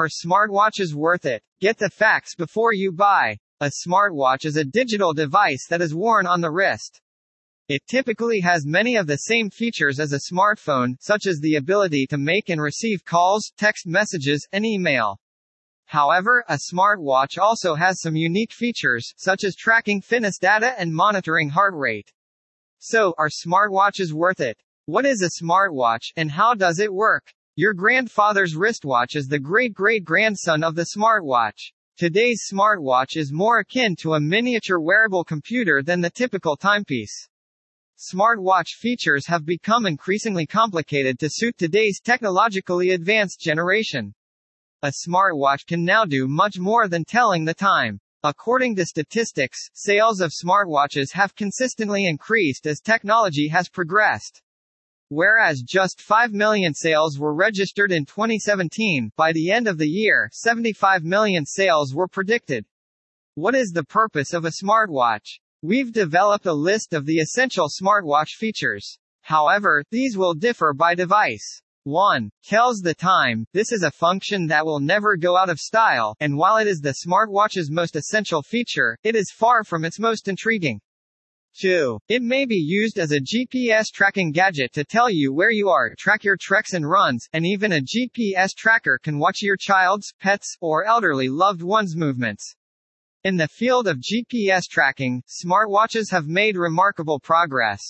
Are smartwatches worth it? Get the facts before you buy. A smartwatch is a digital device that is worn on the wrist. It typically has many of the same features as a smartphone, such as the ability to make and receive calls, text messages, and email. However, a smartwatch also has some unique features, such as tracking fitness data and monitoring heart rate. So, are smartwatches worth it? What is a smartwatch, and how does it work? Your grandfather's wristwatch is the great-great-grandson of the smartwatch. Today's smartwatch is more akin to a miniature wearable computer than the typical timepiece. Smartwatch features have become increasingly complicated to suit today's technologically advanced generation. A smartwatch can now do much more than telling the time. According to statistics, sales of smartwatches have consistently increased as technology has progressed. Whereas just 5 million sales were registered in 2017, by the end of the year, 75 million sales were predicted. What is the purpose of a smartwatch? We've developed a list of the essential smartwatch features. However, these will differ by device. 1. Tells the time. This is a function that will never go out of style, and while it is the smartwatch's most essential feature, it is far from its most intriguing. 2. It may be used as a GPS tracking gadget to tell you where you are, track your treks and runs, and even a GPS tracker can watch your child's, pets, or elderly loved one's movements. In the field of GPS tracking, smartwatches have made remarkable progress.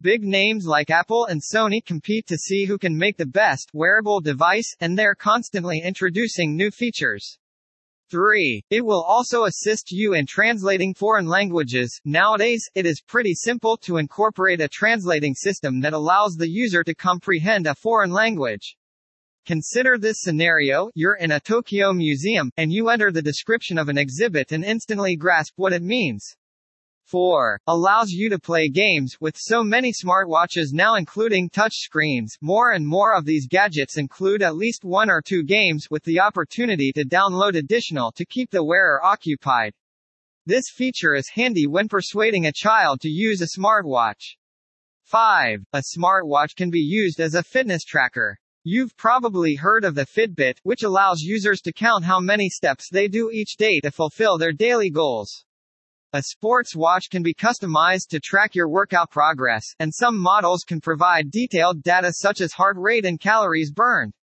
Big names like Apple and Sony compete to see who can make the best wearable device, and they're constantly introducing new features. 3. It will also assist you in translating foreign languages. Nowadays, it is pretty simple to incorporate a translating system that allows the user to comprehend a foreign language. Consider this scenario, you're in a Tokyo museum, and you enter the description of an exhibit and instantly grasp what it means. 4. Allows you to play games, with so many smartwatches now including touch screens. More and more of these gadgets include at least one or two games, with the opportunity to download additional to keep the wearer occupied. This feature is handy when persuading a child to use a smartwatch. 5. A smartwatch can be used as a fitness tracker. You've probably heard of the Fitbit, which allows users to count how many steps they do each day to fulfill their daily goals. A sports watch can be customized to track your workout progress, and some models can provide detailed data such as heart rate and calories burned.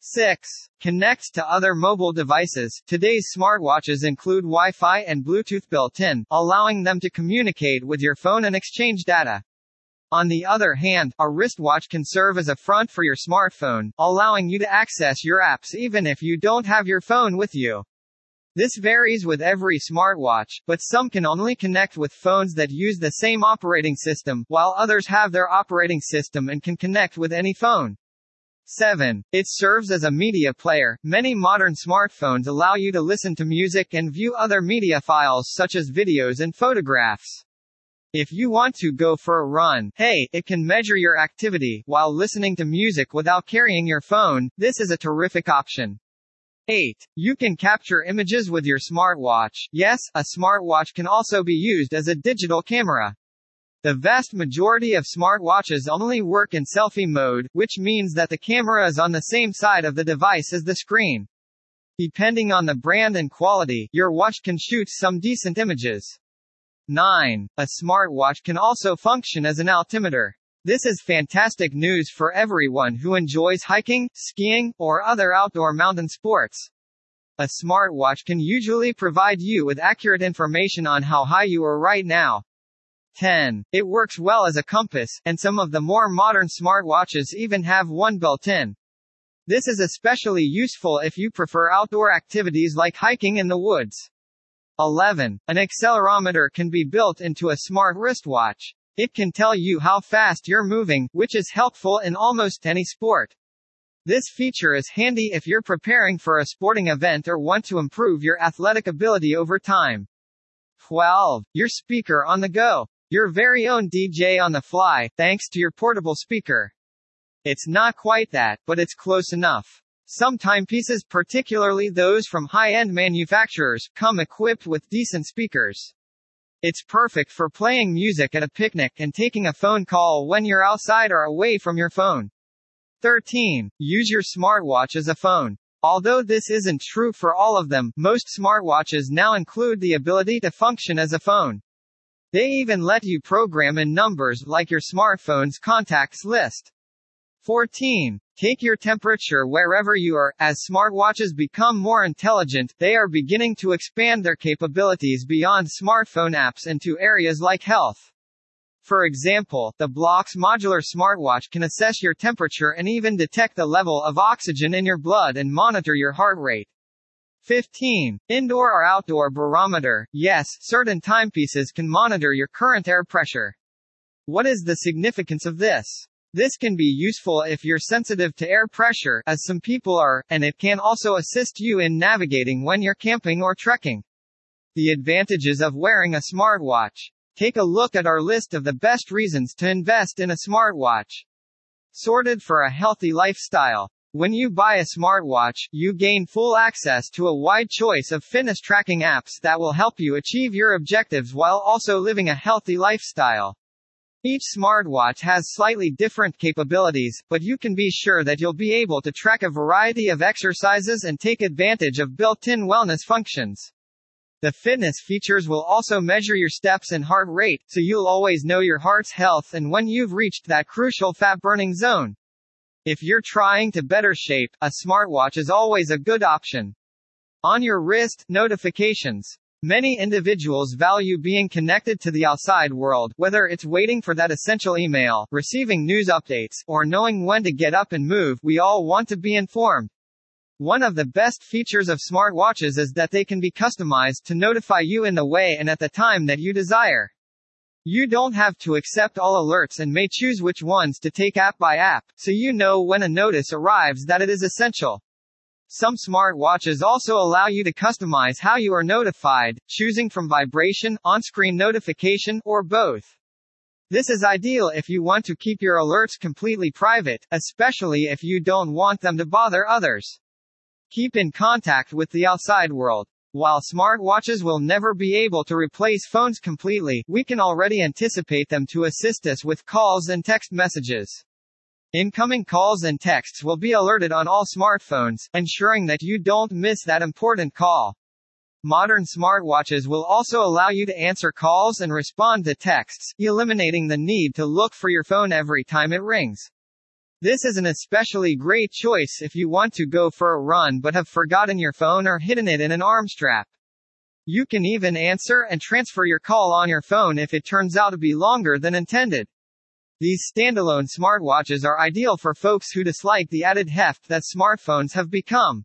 6. Connects to other mobile devices. Today's smartwatches include Wi-Fi and Bluetooth built-in, allowing them to communicate with your phone and exchange data. On the other hand, a wristwatch can serve as a front for your smartphone, allowing you to access your apps even if you don't have your phone with you. This varies with every smartwatch, but some can only connect with phones that use the same operating system, while others have their operating system and can connect with any phone. 7. It serves as a media player. Many modern smartphones allow you to listen to music and view other media files such as videos and photographs. If you want to go for a run, hey, it can measure your activity while listening to music without carrying your phone. This is a terrific option. 8. You can capture images with your smartwatch. Yes, a smartwatch can also be used as a digital camera. The vast majority of smartwatches only work in selfie mode, which means that the camera is on the same side of the device as the screen. Depending on the brand and quality, your watch can shoot some decent images. 9. A smartwatch can also function as an altimeter. This is fantastic news for everyone who enjoys hiking, skiing, or other outdoor mountain sports. A smartwatch can usually provide you with accurate information on how high you are right now. 10. It works well as a compass, and some of the more modern smartwatches even have one built in. This is especially useful if you prefer outdoor activities like hiking in the woods. 11. An accelerometer can be built into a smart wristwatch. It can tell you how fast you're moving, which is helpful in almost any sport. This feature is handy if you're preparing for a sporting event or want to improve your athletic ability over time. 12. Your speaker on the go. Your very own DJ on the fly, thanks to your portable speaker. It's not quite that, but it's close enough. Some timepieces, particularly those from high-end manufacturers, come equipped with decent speakers. It's perfect for playing music at a picnic and taking a phone call when you're outside or away from your phone. 13. Use your smartwatch as a phone. Although this isn't true for all of them, most smartwatches now include the ability to function as a phone. They even let you program in numbers like your smartphone's contacts list. 14. Take your temperature wherever you are. As smartwatches become more intelligent, they are beginning to expand their capabilities beyond smartphone apps into areas like health. For example, the Blocks modular smartwatch can assess your temperature and even detect the level of oxygen in your blood and monitor your heart rate. 15. Indoor or outdoor barometer. Yes, certain timepieces can monitor your current air pressure. What is the significance of this? This can be useful if you're sensitive to air pressure, as some people are, and it can also assist you in navigating when you're camping or trekking. The advantages of wearing a smartwatch. Take a look at our list of the best reasons to invest in a smartwatch. Sorted for a healthy lifestyle. When you buy a smartwatch, you gain full access to a wide choice of fitness tracking apps that will help you achieve your objectives while also living a healthy lifestyle. Each smartwatch has slightly different capabilities, but you can be sure that you'll be able to track a variety of exercises and take advantage of built-in wellness functions. The fitness features will also measure your steps and heart rate, so you'll always know your heart's health and when you've reached that crucial fat burning zone. If you're trying to better shape, a smartwatch is always a good option. On your wrist, notifications. Many individuals value being connected to the outside world, whether it's waiting for that essential email, receiving news updates, or knowing when to get up and move, we all want to be informed. One of the best features of smartwatches is that they can be customized to notify you in the way and at the time that you desire. You don't have to accept all alerts and may choose which ones to take app by app, so you know when a notice arrives that it is essential. Some smartwatches also allow you to customize how you are notified, choosing from vibration, on-screen notification, or both. This is ideal if you want to keep your alerts completely private, especially if you don't want them to bother others. Keep in contact with the outside world. While smartwatches will never be able to replace phones completely, we can already anticipate them to assist us with calls and text messages. Incoming calls and texts will be alerted on all smartphones, ensuring that you don't miss that important call. Modern smartwatches will also allow you to answer calls and respond to texts, eliminating the need to look for your phone every time it rings. This is an especially great choice if you want to go for a run but have forgotten your phone or hidden it in an arm strap. You can even answer and transfer your call on your phone if it turns out to be longer than intended. These standalone smartwatches are ideal for folks who dislike the added heft that smartphones have become.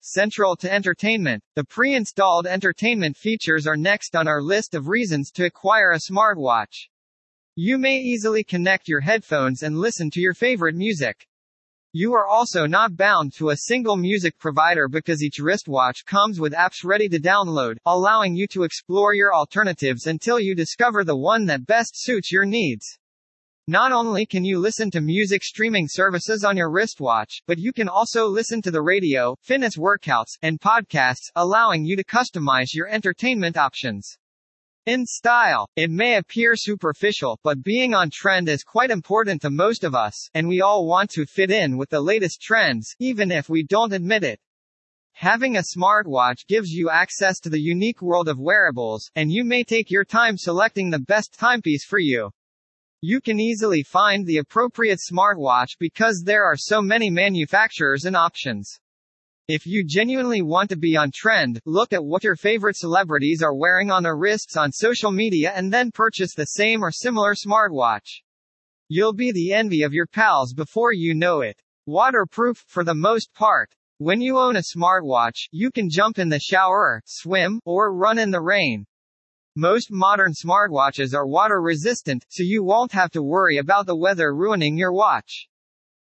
Central to entertainment, the pre-installed entertainment features are next on our list of reasons to acquire a smartwatch. You may easily connect your headphones and listen to your favorite music. You are also not bound to a single music provider because each wristwatch comes with apps ready to download, allowing you to explore your alternatives until you discover the one that best suits your needs. Not only can you listen to music streaming services on your wristwatch, but you can also listen to the radio, fitness workouts, and podcasts, allowing you to customize your entertainment options. In style, it may appear superficial, but being on trend is quite important to most of us, and we all want to fit in with the latest trends, even if we don't admit it. Having a smartwatch gives you access to the unique world of wearables, and you may take your time selecting the best timepiece for you. You can easily find the appropriate smartwatch because there are so many manufacturers and options. If you genuinely want to be on trend, look at what your favorite celebrities are wearing on their wrists on social media and then purchase the same or similar smartwatch. You'll be the envy of your pals before you know it. Waterproof, for the most part. When you own a smartwatch, you can jump in the shower, swim, or run in the rain. Most modern smartwatches are water resistant, so you won't have to worry about the weather ruining your watch.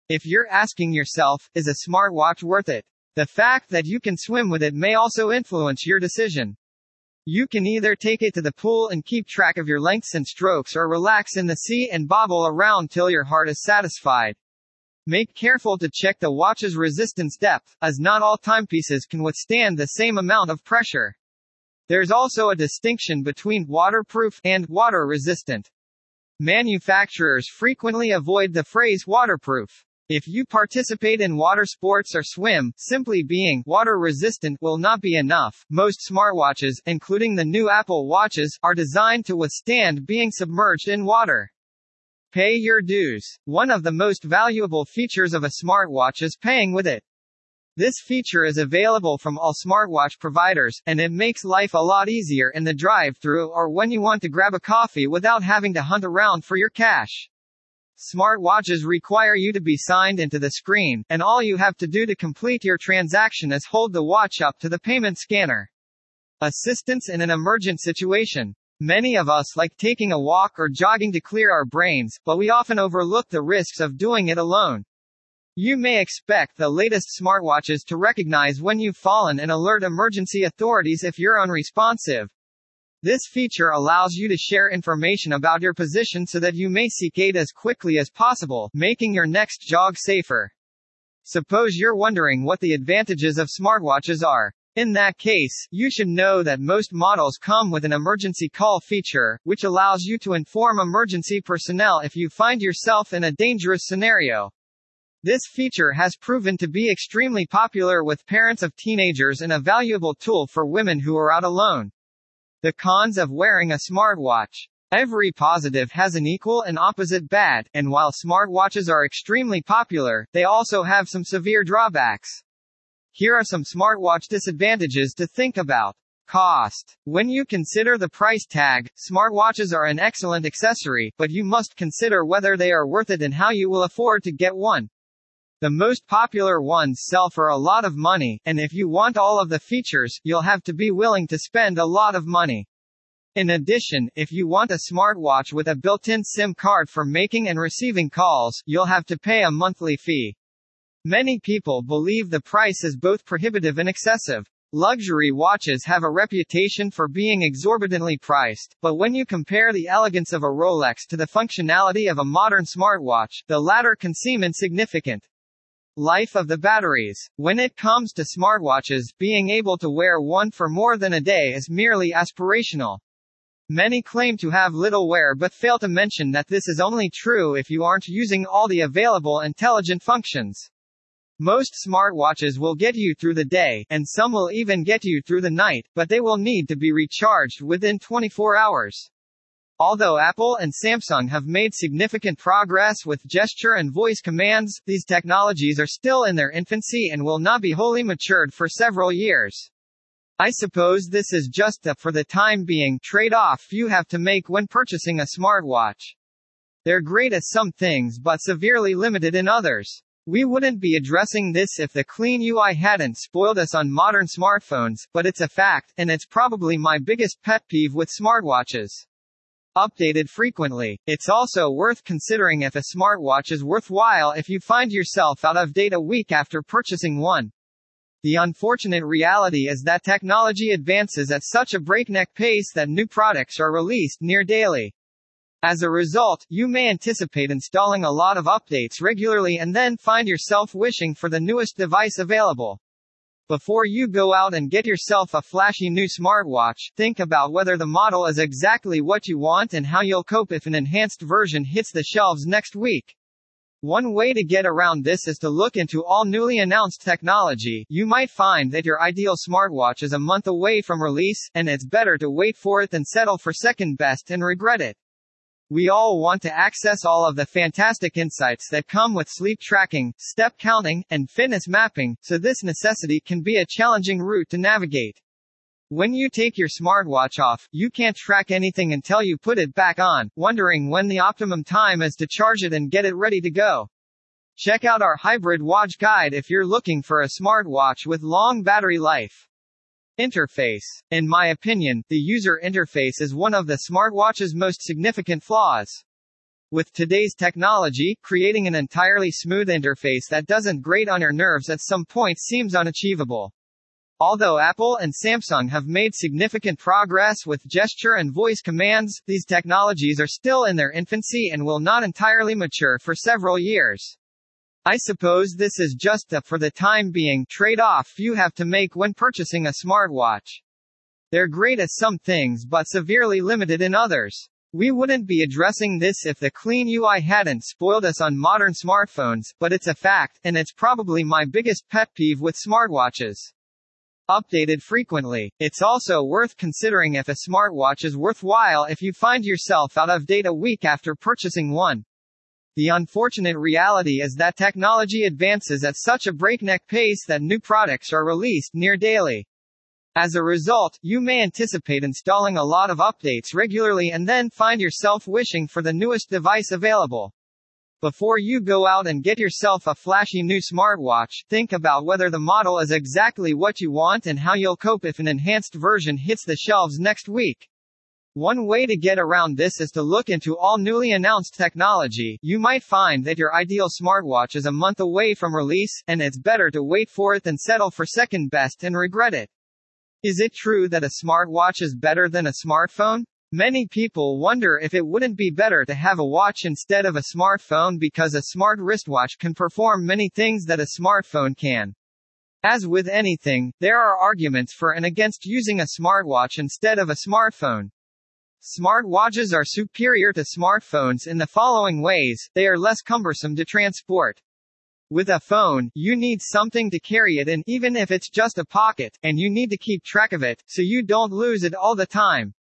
If you're asking yourself, is a smartwatch worth it? The fact that you can swim with it may also influence your decision. You can either take it to the pool and keep track of your lengths and strokes or relax in the sea and bobble around till your heart is satisfied. Make careful to check the watch's resistance depth, as not all timepieces can withstand the same amount of pressure. There's also a distinction between waterproof and water resistant. Manufacturers frequently avoid the phrase waterproof. If you participate in water sports or swim, simply being water resistant will not be enough. Most smartwatches, including the new Apple Watches, are designed to withstand being submerged in water. Pay your dues. One of the most valuable features of a smartwatch is paying with it. This feature is available from all smartwatch providers, and it makes life a lot easier in the drive-through or when you want to grab a coffee without having to hunt around for your cash. Smartwatches require you to be signed into the screen, and all you have to do to complete your transaction is hold the watch up to the payment scanner. Assistance in an emergent situation. Many of us like taking a walk or jogging to clear our brains, but we often overlook the risks of doing it alone. You may expect the latest smartwatches to recognize when you've fallen and alert emergency authorities if you're unresponsive. This feature allows you to share information about your position so that you may seek aid as quickly as possible, making your next jog safer. Suppose you're wondering what the advantages of smartwatches are. In that case, you should know that most models come with an emergency call feature, which allows you to inform emergency personnel if you find yourself in a dangerous scenario. This feature has proven to be extremely popular with parents of teenagers and a valuable tool for women who are out alone. The cons of wearing a smartwatch. Every positive has an equal and opposite bad, and while smartwatches are extremely popular, they also have some severe drawbacks. Here are some smartwatch disadvantages to think about. Cost. When you consider the price tag, smartwatches are an excellent accessory, but you must consider whether they are worth it and how you will afford to get one. The most popular ones sell for a lot of money, and if you want all of the features, you'll have to be willing to spend a lot of money. In addition, if you want a smartwatch with a built-in SIM card for making and receiving calls, you'll have to pay a monthly fee. Many people believe the price is both prohibitive and excessive. Luxury watches have a reputation for being exorbitantly priced, but when you compare the elegance of a Rolex to the functionality of a modern smartwatch, the latter can seem insignificant. Life of the batteries. When it comes to smartwatches, being able to wear one for more than a day is merely aspirational. Many claim to have little wear but fail to mention that this is only true if you aren't using all the available intelligent functions. Most smartwatches will get you through the day, and some will even get you through the night, but they will need to be recharged within 24 hours. Although Apple and Samsung have made significant progress with gesture and voice commands, these technologies are still in their infancy and will not be wholly matured for several years. I suppose this is just a for the time being trade-off you have to make when purchasing a smartwatch. They're great at some things but severely limited in others. We wouldn't be addressing this if the clean UI hadn't spoiled us on modern smartphones, but it's a fact, and it's probably my biggest pet peeve with smartwatches updated frequently. It's also worth considering if a smartwatch is worthwhile if you find yourself out of date a week after purchasing one. The unfortunate reality is that technology advances at such a breakneck pace that new products are released near daily. As a result, you may anticipate installing a lot of updates regularly and then find yourself wishing for the newest device available. Before you go out and get yourself a flashy new smartwatch, think about whether the model is exactly what you want and how you'll cope if an enhanced version hits the shelves next week. One way to get around this is to look into all newly announced technology. You might find that your ideal smartwatch is a month away from release, and it's better to wait for it than settle for second best and regret it. We all want to access all of the fantastic insights that come with sleep tracking, step counting, and fitness mapping, so this necessity can be a challenging route to navigate. When you take your smartwatch off, you can't track anything until you put it back on, wondering when the optimum time is to charge it and get it ready to go. Check out our hybrid watch guide if you're looking for a smartwatch with long battery life. Interface. In my opinion, the user interface is one of the smartwatch's most significant flaws. With today's technology, creating an entirely smooth interface that doesn't grate on your nerves at some point seems unachievable. Although Apple and Samsung have made significant progress with gesture and voice commands, these technologies are still in their infancy and will not entirely mature for several years. I suppose this is just a for the time being trade-off you have to make when purchasing a smartwatch. They're great at some things but severely limited in others. We wouldn't be addressing this if the clean UI hadn't spoiled us on modern smartphones, but it's a fact, and it's probably my biggest pet peeve with smartwatches. Updated frequently. It's also worth considering if a smartwatch is worthwhile if you find yourself out of date a week after purchasing one. The unfortunate reality is that technology advances at such a breakneck pace that new products are released near daily. As a result, you may anticipate installing a lot of updates regularly and then find yourself wishing for the newest device available. Before you go out and get yourself a flashy new smartwatch, think about whether the model is exactly what you want and how you'll cope if an enhanced version hits the shelves next week. One way to get around this is to look into all newly announced technology. You might find that your ideal smartwatch is a month away from release, and it's better to wait for it than settle for second best and regret it. Is it true that a smartwatch is better than a smartphone? Many people wonder if it wouldn't be better to have a watch instead of a smartphone because a smart wristwatch can perform many things that a smartphone can. As with anything, there are arguments for and against using a smartwatch instead of a smartphone. Smartwatches are superior to smartphones in the following ways they are less cumbersome to transport. With a phone, you need something to carry it in, even if it's just a pocket, and you need to keep track of it, so you don't lose it all the time.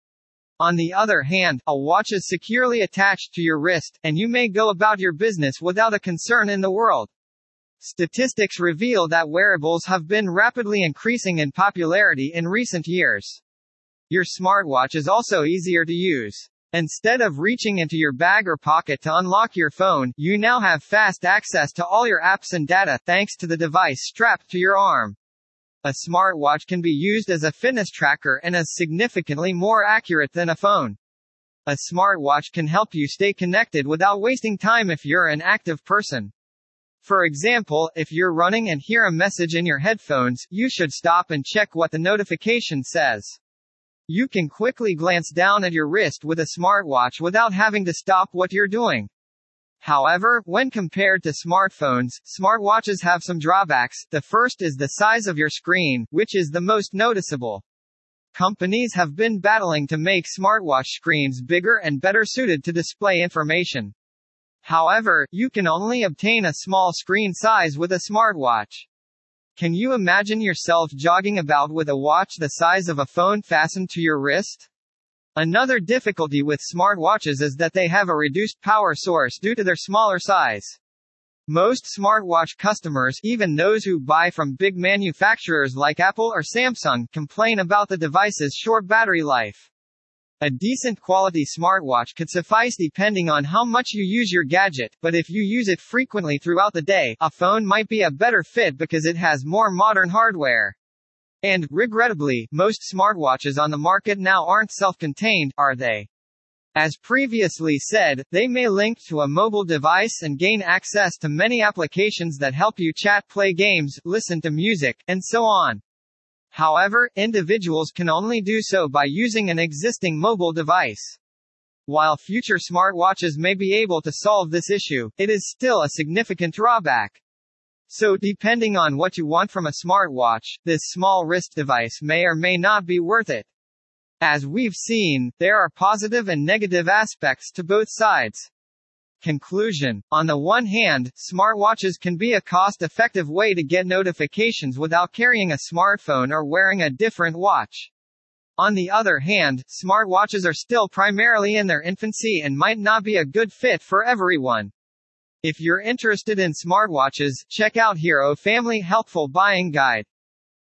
On the other hand, a watch is securely attached to your wrist, and you may go about your business without a concern in the world. Statistics reveal that wearables have been rapidly increasing in popularity in recent years. Your smartwatch is also easier to use. Instead of reaching into your bag or pocket to unlock your phone, you now have fast access to all your apps and data thanks to the device strapped to your arm. A smartwatch can be used as a fitness tracker and is significantly more accurate than a phone. A smartwatch can help you stay connected without wasting time if you're an active person. For example, if you're running and hear a message in your headphones, you should stop and check what the notification says. You can quickly glance down at your wrist with a smartwatch without having to stop what you're doing. However, when compared to smartphones, smartwatches have some drawbacks. The first is the size of your screen, which is the most noticeable. Companies have been battling to make smartwatch screens bigger and better suited to display information. However, you can only obtain a small screen size with a smartwatch. Can you imagine yourself jogging about with a watch the size of a phone fastened to your wrist? Another difficulty with smartwatches is that they have a reduced power source due to their smaller size. Most smartwatch customers, even those who buy from big manufacturers like Apple or Samsung, complain about the device's short battery life. A decent quality smartwatch could suffice depending on how much you use your gadget, but if you use it frequently throughout the day, a phone might be a better fit because it has more modern hardware. And, regrettably, most smartwatches on the market now aren't self-contained, are they? As previously said, they may link to a mobile device and gain access to many applications that help you chat, play games, listen to music, and so on. However, individuals can only do so by using an existing mobile device. While future smartwatches may be able to solve this issue, it is still a significant drawback. So, depending on what you want from a smartwatch, this small wrist device may or may not be worth it. As we've seen, there are positive and negative aspects to both sides. Conclusion On the one hand, smartwatches can be a cost effective way to get notifications without carrying a smartphone or wearing a different watch. On the other hand, smartwatches are still primarily in their infancy and might not be a good fit for everyone. If you're interested in smartwatches, check out Hereo Family Helpful Buying Guide.